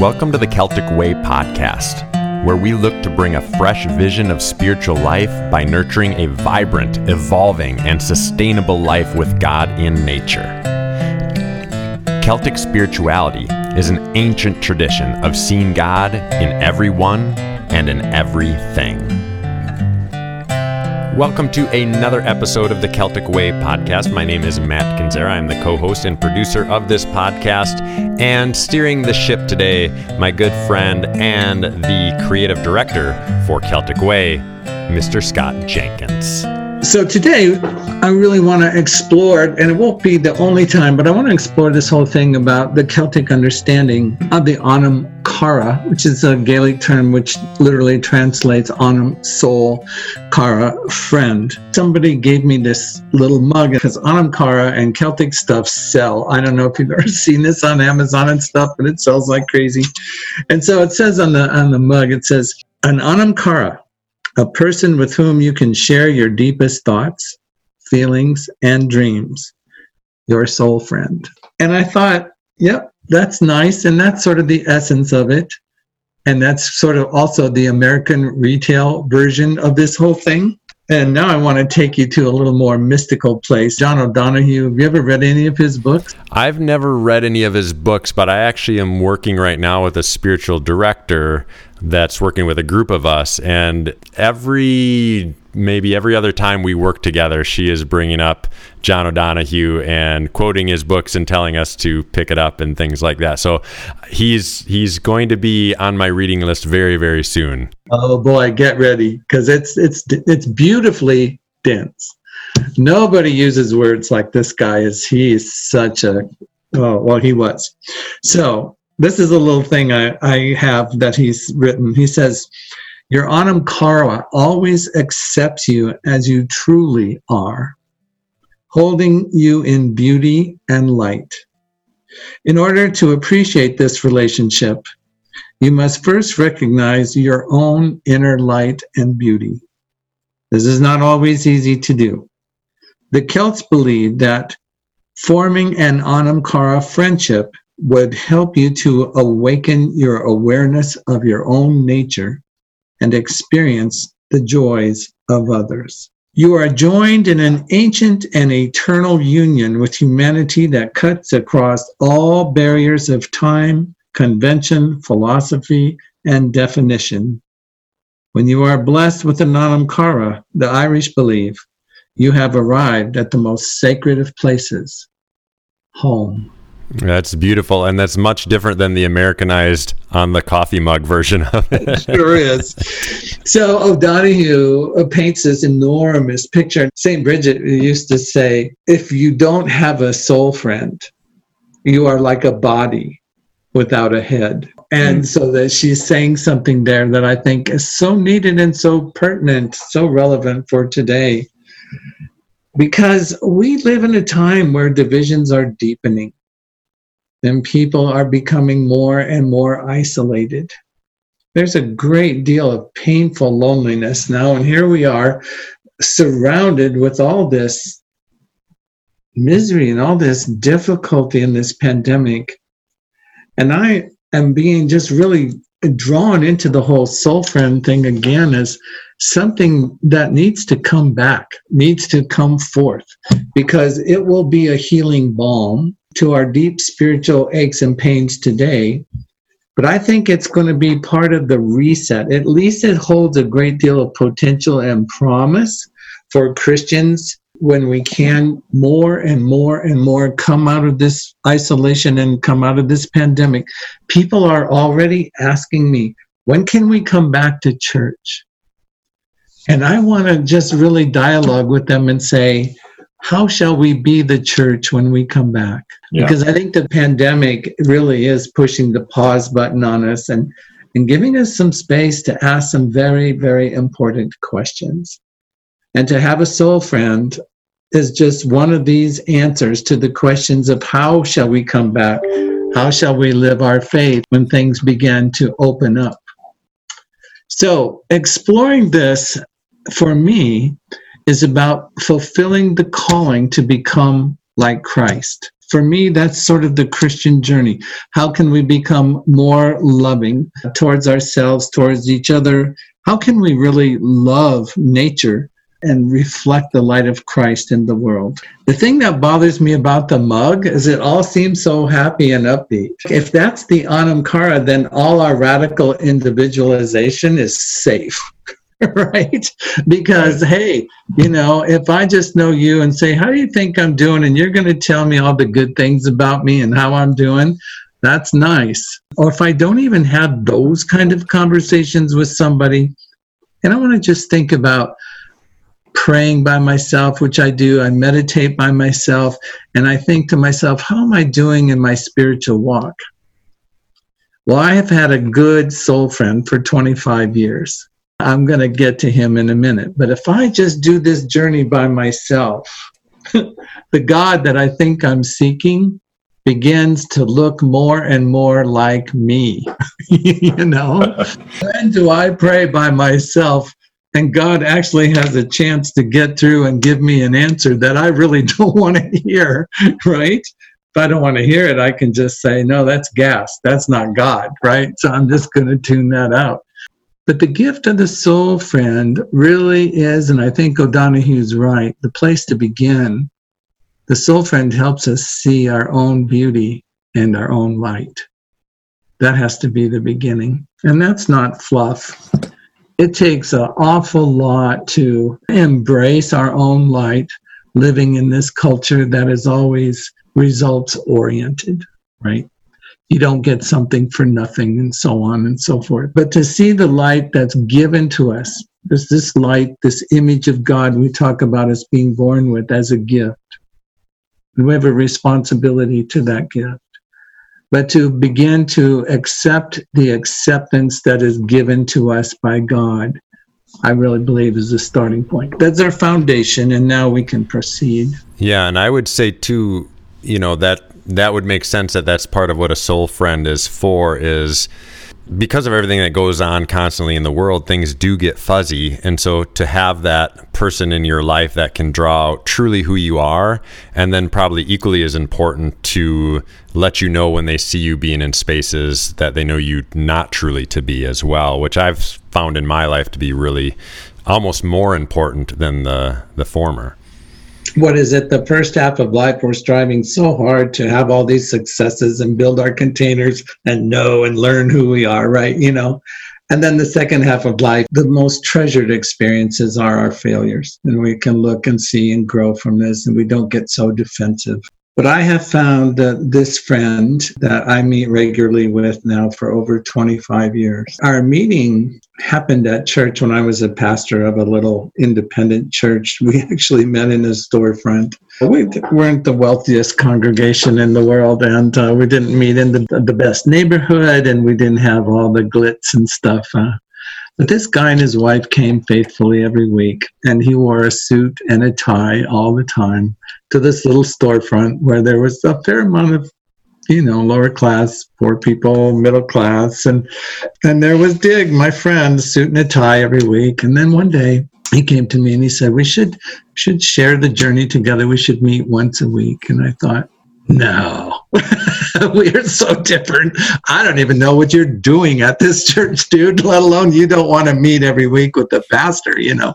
Welcome to the Celtic Way podcast, where we look to bring a fresh vision of spiritual life by nurturing a vibrant, evolving, and sustainable life with God in nature. Celtic spirituality is an ancient tradition of seeing God in everyone and in everything. Welcome to another episode of the Celtic Way podcast. My name is Matt Kinzera. I'm the co host and producer of this podcast. And steering the ship today, my good friend and the creative director for Celtic Way, Mr. Scott Jenkins. So today, I really want to explore, and it won't be the only time, but I want to explore this whole thing about the Celtic understanding of the Anam Cara, which is a Gaelic term which literally translates Anam, soul, Cara, friend. Somebody gave me this little mug because Anam Cara and Celtic stuff sell. I don't know if you've ever seen this on Amazon and stuff, but it sells like crazy. And so it says on the on the mug, it says, an Anam Cara a person with whom you can share your deepest thoughts, feelings, and dreams, your soul friend. And I thought, yep, that's nice. And that's sort of the essence of it. And that's sort of also the American retail version of this whole thing. And now I want to take you to a little more mystical place. John O'Donohue, have you ever read any of his books? I've never read any of his books, but I actually am working right now with a spiritual director that's working with a group of us. And every maybe every other time we work together, she is bringing up John O'Donohue and quoting his books and telling us to pick it up and things like that. So he's he's going to be on my reading list very very soon. Oh boy, get ready because it's it's it's beautifully dense. Nobody uses words like this guy is. He such a oh, well he was. So this is a little thing I, I have that he's written. He says, Your Anam Cara always accepts you as you truly are, holding you in beauty and light. In order to appreciate this relationship, you must first recognize your own inner light and beauty. This is not always easy to do. The Celts believed that forming an Anam Cara friendship would help you to awaken your awareness of your own nature and experience the joys of others. You are joined in an ancient and eternal union with humanity that cuts across all barriers of time, convention, philosophy, and definition. When you are blessed with the Anam Cara, the Irish believe, you have arrived at the most sacred of places, home. That's beautiful, and that's much different than the Americanized on the coffee mug version of it. sure is. So O'Donohue paints this enormous picture. St. Bridget used to say, if you don't have a soul friend, you are like a body without a head. And mm. so that she's saying something there that I think is so needed and so pertinent, so relevant for today. Because we live in a time where divisions are deepening then people are becoming more and more isolated. There's a great deal of painful loneliness now, and here we are surrounded with all this misery and all this difficulty in this pandemic. And I am being just really drawn into the whole soul friend thing again as something that needs to come back, needs to come forth, because it will be a healing balm to our deep spiritual aches and pains today. But I think it's going to be part of the reset. At least it holds a great deal of potential and promise for Christians when we can more and more and more come out of this isolation and come out of this pandemic. People are already asking me, when can we come back to church? And I want to just really dialogue with them and say, how shall we be the church when we come back? Yeah. Because I think the pandemic really is pushing the pause button on us and, and giving us some space to ask some very, very important questions. And to have a soul friend is just one of these answers to the questions of how shall we come back? How shall we live our faith when things begin to open up? So, exploring this for me is about fulfilling the calling to become like Christ. for me, that's sort of the Christian journey. How can we become more loving towards ourselves, towards each other? How can we really love nature and reflect the light of Christ in the world? The thing that bothers me about the mug is it all seems so happy and upbeat. If that's the Anam Cara, then all our radical individualization is safe. right? Because, hey, you know, if I just know you and say, How do you think I'm doing? And you're going to tell me all the good things about me and how I'm doing, that's nice. Or if I don't even have those kind of conversations with somebody, and I want to just think about praying by myself, which I do, I meditate by myself, and I think to myself, How am I doing in my spiritual walk? Well, I have had a good soul friend for 25 years. I'm going to get to him in a minute. But if I just do this journey by myself, the God that I think I'm seeking begins to look more and more like me. you know? when do I pray by myself? And God actually has a chance to get through and give me an answer that I really don't want to hear, right? If I don't want to hear it, I can just say, no, that's gas. That's not God, right? So I'm just going to tune that out. But the gift of the soul friend really is, and I think O'Donohue's right, the place to begin. The soul friend helps us see our own beauty and our own light. That has to be the beginning. And that's not fluff. It takes an awful lot to embrace our own light, living in this culture that is always results oriented, right? You don't get something for nothing and so on and so forth. But to see the light that's given to us, there's this light, this image of God we talk about as being born with as a gift. We have a responsibility to that gift. But to begin to accept the acceptance that is given to us by God, I really believe is the starting point. That's our foundation, and now we can proceed. Yeah, and I would say too, you know, that that would make sense that that's part of what a soul friend is for is because of everything that goes on constantly in the world things do get fuzzy. And so to have that person in your life that can draw out truly who you are and then probably equally as important to let you know when they see you being in spaces that they know you not truly to be as well which i've found in my life to be really almost more important than the the former what is it the first half of life we're striving so hard to have all these successes and build our containers and know and learn who we are right you know? And then the second half of life the most treasured experiences are our failures. And we can look and see and grow from this and we don't get so defensive. But I have found that this friend that I meet regularly with now for over 25 years, our meeting happened at church when I was a pastor of a little independent church. We actually met in a storefront. We weren't the wealthiest congregation in the world, and uh, we didn't meet in the, the best neighborhood, and we didn't have all the glitz and stuff. Uh, but this guy and his wife came faithfully every week, and he wore a suit and a tie all the time to this little storefront where there was a fair amount of you know lower class poor people middle class and and there was dig my friend suit and a tie every week and then one day he came to me and he said we should should share the journey together we should meet once a week and i thought no, we are so different. I don't even know what you're doing at this church, dude, let alone you don't want to meet every week with the pastor, you know.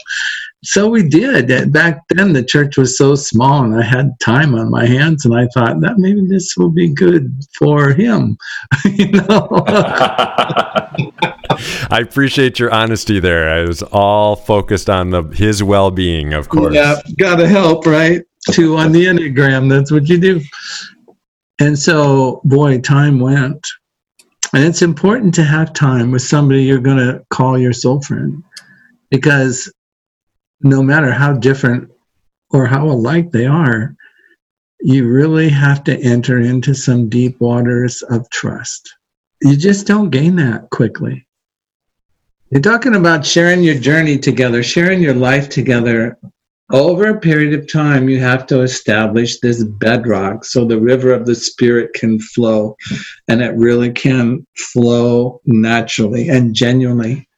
So we did. Uh, back then, the church was so small and I had time on my hands, and I thought that maybe this will be good for him, you know. I appreciate your honesty there. I was all focused on the his well being, of course. Yeah, gotta help, right? two on the Enneagram. That's what you do. And so, boy, time went. And it's important to have time with somebody you're going to call your soul friend because no matter how different or how alike they are, you really have to enter into some deep waters of trust. You just don't gain that quickly. You're talking about sharing your journey together, sharing your life together over a period of time, you have to establish this bedrock so the river of the spirit can flow and it really can flow naturally and genuinely.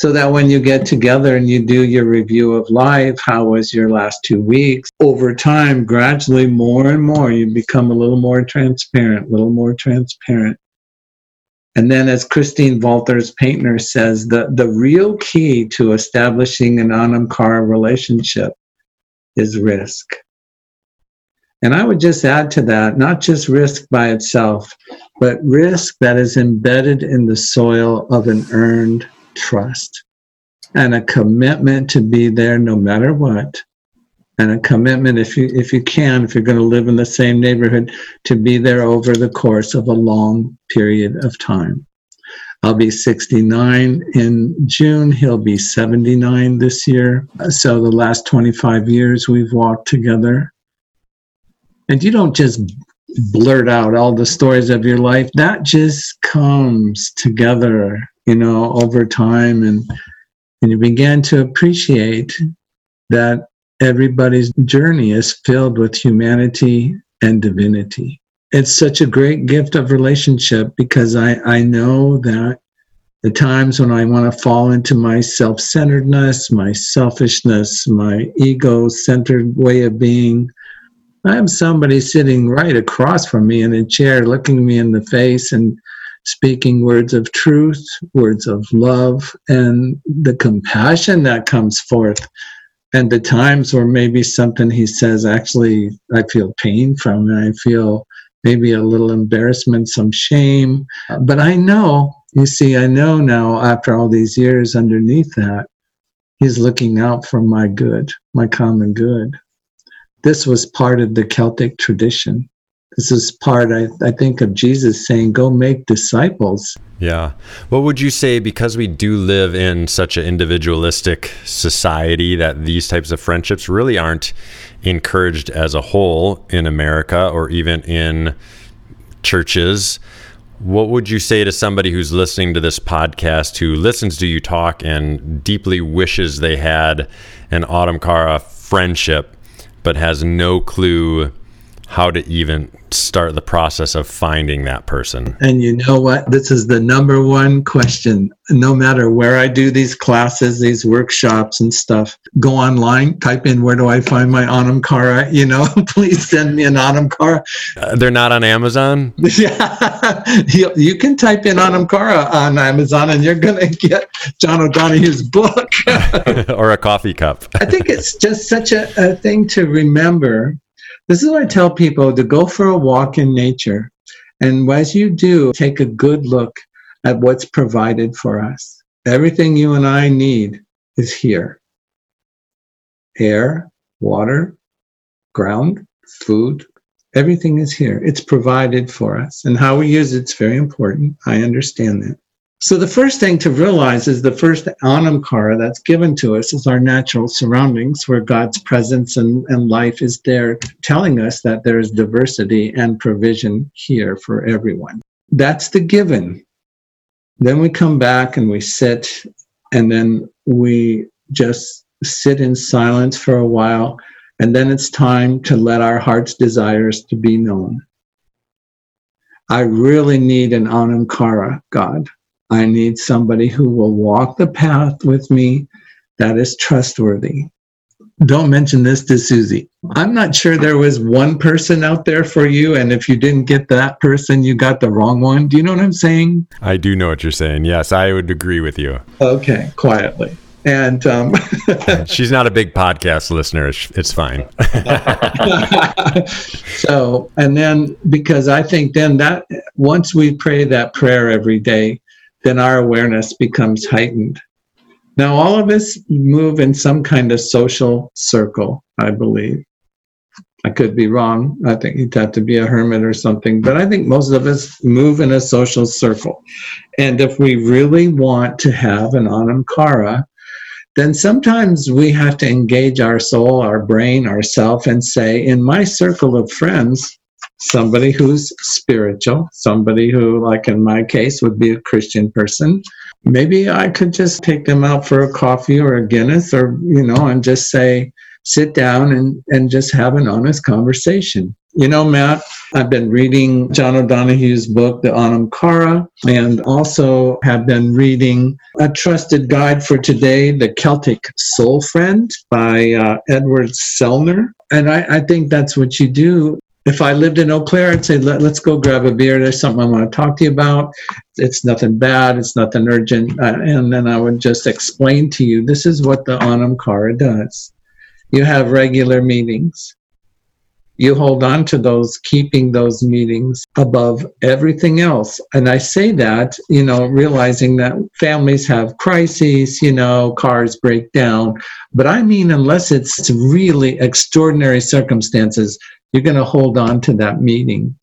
So that when you get together and you do your review of life, how was your last two weeks? Over time, gradually, more and more, you become a little more transparent, a little more transparent. And then, as Christine Valters Paintner says, the, the real key to establishing an Anamkara relationship is risk. And I would just add to that, not just risk by itself, but risk that is embedded in the soil of an earned trust and a commitment to be there no matter what. And a commitment, if you if you can, if you're going to live in the same neighborhood, to be there over the course of a long period of time. I'll be 69 in June. He'll be 79 this year. So the last 25 years we've walked together. And you don't just blurt out all the stories of your life. That just comes together, you know, over time and and you begin to appreciate that everybody's journey is filled with humanity and divinity. It's such a great gift of relationship because I, I know that the times when I want to fall into my self centeredness, my selfishness, my ego centered way of being, I have somebody sitting right across from me in a chair looking me in the face and speaking words of truth, words of love, and the compassion that comes forth. And the times where maybe something he says actually I feel pain from, and I feel maybe a little embarrassment, some shame. But I know you see, I know now after all these years underneath that, he's looking out for my good, my common good. This was part of the Celtic tradition. This is part, I, I think, of Jesus saying, go make disciples. Yeah. What would you say, because we do live in such an individualistic society, that these types of friendships really aren't encouraged as a whole in America or even in churches? What would you say to somebody who's listening to this podcast who listens to you talk and deeply wishes they had an Anam Cara friendship, but has no clue how to even start the process of finding that person. And you know what? This is the number one question. No matter where I do these classes, these workshops and stuff, go online, type in where do I find my Anam Cara? You know, please send me an Anam Cara. Uh, they're not on Amazon? yeah. you, you can type in Anam Cara on Amazon and you're going to get John O'Donohue's book. or a coffee cup. I think it's just such a, a thing to remember this is what I tell people to go for a walk in nature. And as you do, take a good look at what's provided for us. Everything you and I need is here air, water, ground, food, everything is here. It's provided for us. And how we use it's very important. I understand that. So the first thing to realize is the first anamkara that's given to us is our natural surroundings where God's presence and, and life is there telling us that there is diversity and provision here for everyone. That's the given. Then we come back and we sit and then we just sit in silence for a while and then it's time to let our heart's desires to be known. I really need an anamkara, God. I need somebody who will walk the path with me that is trustworthy. Don't mention this to Susie. I'm not sure there was one person out there for you, and if you didn't get that person, you got the wrong one. Do you know what I'm saying? I do know what you're saying. Yes, I would agree with you. Okay, quietly. And um, she's not a big podcast listener. It's fine. so, and then because I think then that once we pray that prayer every day, then our awareness becomes heightened. Now, all of us move in some kind of social circle, I believe. I could be wrong. I think you'd have to be a hermit or something, but I think most of us move in a social circle. And if we really want to have an anamkara, then sometimes we have to engage our soul, our brain, ourself, and say, in my circle of friends, somebody who's spiritual, somebody who, like in my case, would be a Christian person. Maybe I could just take them out for a coffee or a Guinness or, you know, and just say, sit down and, and just have an honest conversation. You know, Matt, I've been reading John O'Donohue's book, The Anam Cara, and also have been reading A Trusted Guide for Today, The Celtic Soul Friend by uh, Edward Sellner. And I, I think that's what you do if I lived in Eau Claire, I'd say, Let, us go grab a beer. There's something I want to talk to you about. It's nothing bad. It's nothing urgent. Uh, and then I would just explain to you this is what the Anam Cara does. You have regular meetings. You hold on to those, keeping those meetings above everything else. And I say that, you know, realizing that families have crises, you know, cars break down. But I mean, unless it's really extraordinary circumstances, you're going to hold on to that meaning.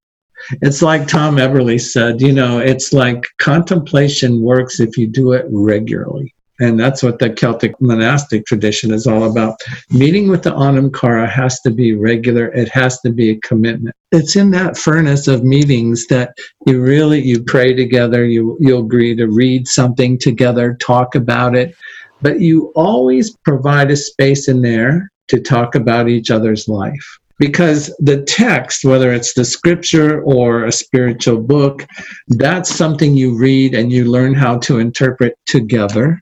It's like Tom Everly said, you know, it's like contemplation works if you do it regularly. And that's what the Celtic monastic tradition is all about. Meeting with the Anam Cara has to be regular. It has to be a commitment. It's in that furnace of meetings that you really you pray together, you you agree to read something together, talk about it, but you always provide a space in there to talk about each other's life because the text, whether it's the scripture or a spiritual book, that's something you read and you learn how to interpret together.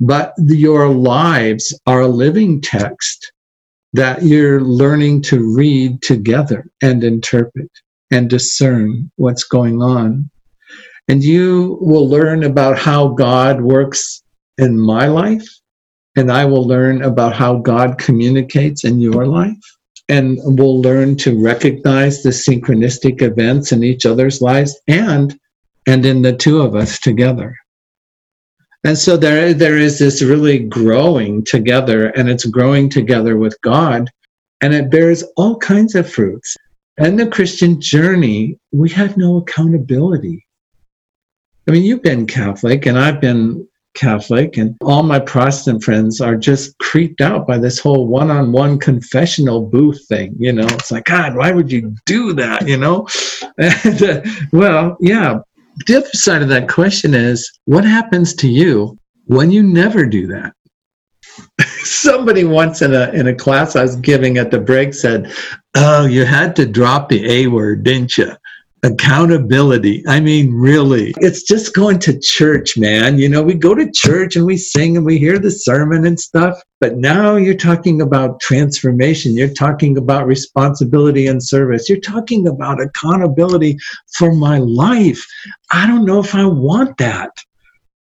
But your lives are a living text that you're learning to read together and interpret and discern what's going on. And you will learn about how God works in my life, and I will learn about how God communicates in your life and we'll learn to recognize the synchronistic events in each other's lives and and in the two of us together. And so there there is this really growing together and it's growing together with god and it bears all kinds of fruits. And the christian journey we had no accountability. I mean you've been catholic and i've been Catholic, and all my Protestant friends are just creeped out by this whole one on one confessional booth thing. You know, it's like, God, why would you do that? You know? And, uh, well, yeah. The other side of that question is what happens to you when you never do that? Somebody once in a in a class I was giving at the break said, "Oh, you had to drop the A word, didn't you?" Accountability. I mean, really, it's just going to church, man. You know, we go to church and we sing and we hear the sermon and stuff. But now you're talking about transformation. You're talking about responsibility and service. You're talking about accountability for my life. I don't know if I want that.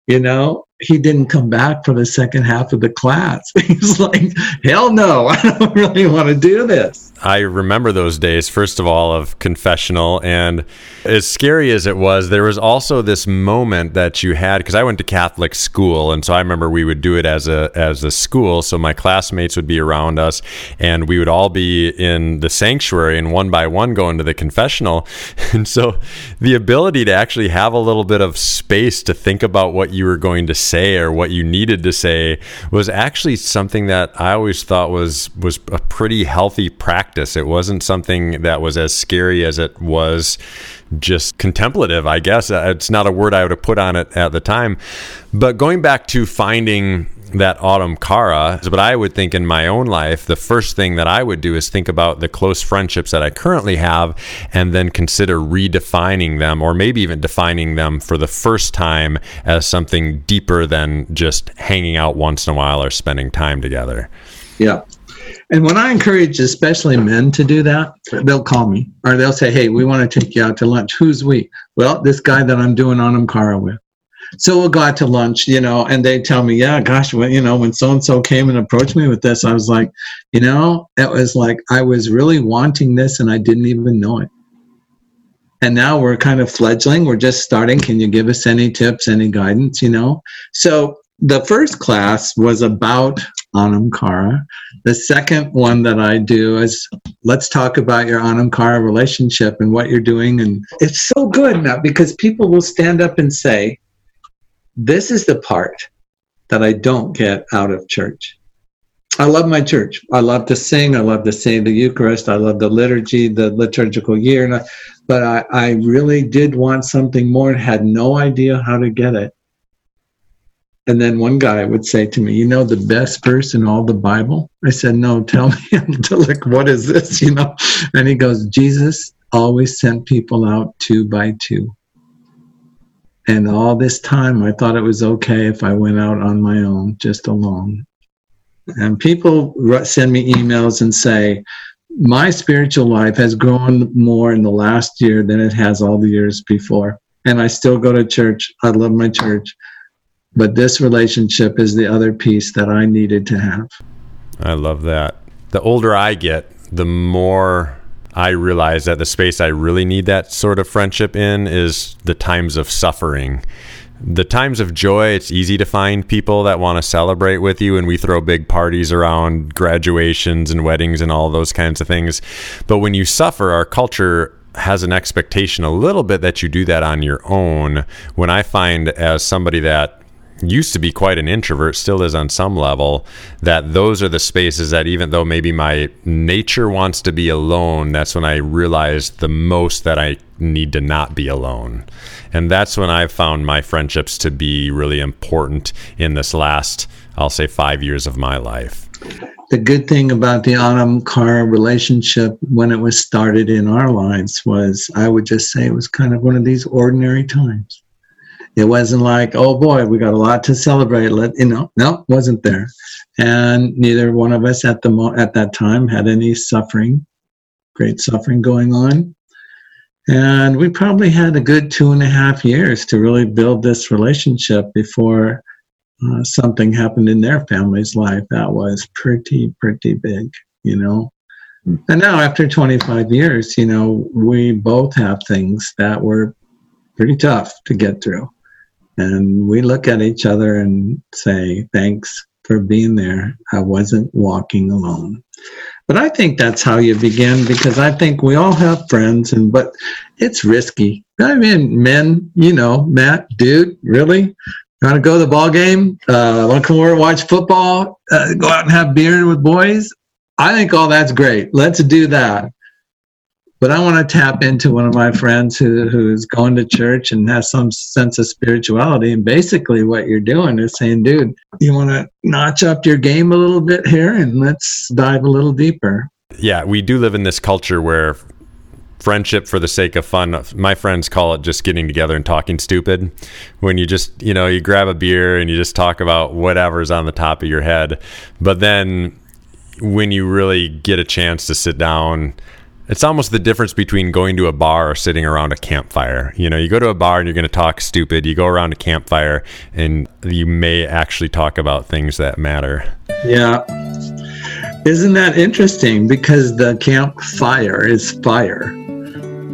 You know, he didn't come back for the second half of the class. He's like, hell no, I don't really want to do this. I remember those days, first of all, of confessional. And as scary as it was, there was also this moment that you had because I went to Catholic school. And so I remember we would do it as a, as a school. So my classmates would be around us and we would all be in the sanctuary and one by one go into the confessional. And so the ability to actually have a little bit of space to think about what you were going to say or what you needed to say was actually something that I always thought was, was a pretty healthy practice. It wasn't something that was as scary as it was just contemplative, I guess. Uh, it's not a word I would have put on it at the time. But going back to finding that Anam Cara, but I would think in my own life, the first thing that I would do is think about the close friendships that I currently have and then consider redefining them or maybe even defining them for the first time as something deeper than just hanging out once in a while or spending time together. Yeah. And when I encourage especially men to do that, they'll call me or they'll say, Hey, we want to take you out to lunch. Who's we? Well, this guy that I'm doing Anam Cara with. So we'll go out to lunch, you know, and they tell me, yeah, gosh, well, you know, when so and so came and approached me with this, I was like, you know, it was like I was really wanting this and I didn't even know it. And now we're kind of fledgling. We're just starting. Can you give us any tips, any guidance, you know? So the first class was about Anam Cara. The second one that I do is let's talk about your Anam Cara relationship and what you're doing. And it's so good now because people will stand up and say, This is the part that I don't get out of church. I love my church. I love to sing. I love to say the Eucharist. I love the liturgy, the liturgical year. but I, I really did want something more and had no idea how to get it. And then one guy would say to me, You know, the best verse in all the Bible? I said, No, tell me. like, what is this? You know? And he goes, Jesus always sent people out two by two. And all this time, I thought it was okay if I went out on my own, just alone. And people send me emails and say, My spiritual life has grown more in the last year than it has all the years before. And I still go to church. I love my church but this relationship is the other piece that I needed to have. I love that. The older I get, the more I realize that the space I really need that sort of friendship in is the times of suffering. The times of joy, it's easy to find people that want to celebrate with you, and we throw big parties around graduations and weddings and all those kinds of things. But when you suffer, our culture has an expectation a little bit that you do that on your own. When I find, as somebody that used to be quite an introvert, still is on some level, that those are the spaces that even though maybe my nature wants to be alone, that's when I realize the most that I need to not be alone. And that's when I've found my friendships to be really important in this last, I'll say, five years of my life. The good thing about the Anam Cara relationship when it was started in our lives was I would just say it was kind of one of these ordinary times it wasn't like, oh boy, we got a lot to celebrate. Let you know, no, wasn't there. And neither one of us at the mo- at that time had any suffering, great suffering going on. And we probably had a good two and a half years to really build this relationship before uh, something happened in their family's life that was pretty, pretty big, you know. Hmm. And now, after 25 years, you know, we both have things that were pretty tough to get through. And we look at each other and say, thanks for being there. I wasn't walking alone. But I think that's how you begin because I think we all have friends and but it's risky. I mean, men, you know, Matt, dude, really? Want to go to the ball game? Uh, want to come over and watch football? Uh, go out and have beer with boys? I think all that's great. Let's do that. But I want to tap into one of my friends who, who's going to church and has some sense of spirituality. And basically, what you're doing is saying, dude, you want to notch up your game a little bit here and let's dive a little deeper. Yeah, we do live in this culture where friendship for the sake of fun. My friends call it just getting together and talking stupid. When you just, you know, you grab a beer and you just talk about whatever's on the top of your head. But then when you really get a chance to sit down, it's almost the difference between going to a bar or sitting around a campfire. You know, you go to a bar and you're going to talk stupid. You go around a campfire and you may actually talk about things that matter. Yeah. Isn't that interesting? Because the campfire is fire.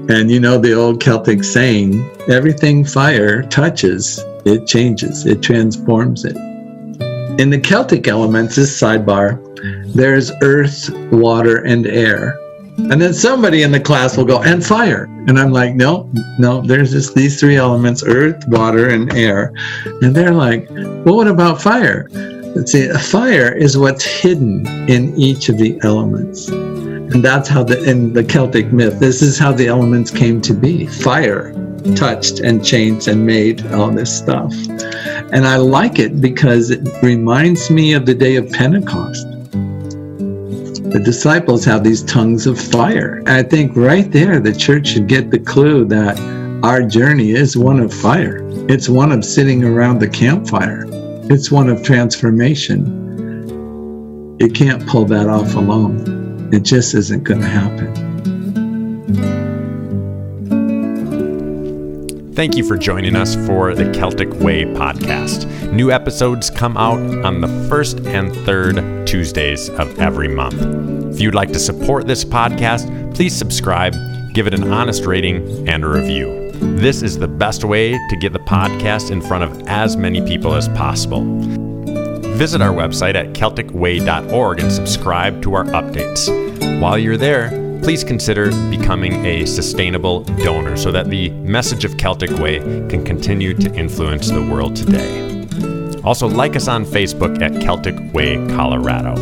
And you know the old Celtic saying, everything fire touches, it changes, it transforms it. In the Celtic elements, this sidebar, there's earth, water, and air. And then somebody in the class will go, and fire. And I'm like, no, no, there's just these three elements earth, water, and air. And they're like, well, what about fire? Let's see, a fire is what's hidden in each of the elements. And that's how the in the Celtic myth, this is how the elements came to be. Fire touched and changed and made all this stuff. And I like it because it reminds me of the day of Pentecost the disciples have these tongues of fire. I think right there, the church should get the clue that our journey is one of fire. It's one of sitting around the campfire. It's one of transformation. You can't pull that off alone. It just isn't going to happen. Thank you for joining us for the Celtic Way podcast. New episodes come out on the first and third Tuesdays of every month. If you'd like to support this podcast, please subscribe, give it an honest rating, and a review. This is the best way to get the podcast in front of as many people as possible. Visit our website at CelticWay.org and subscribe to our updates. While you're there, please consider becoming a sustainable donor so that the message of Celtic Way can continue to influence the world today. Also, like us on Facebook at Celtic Way Colorado.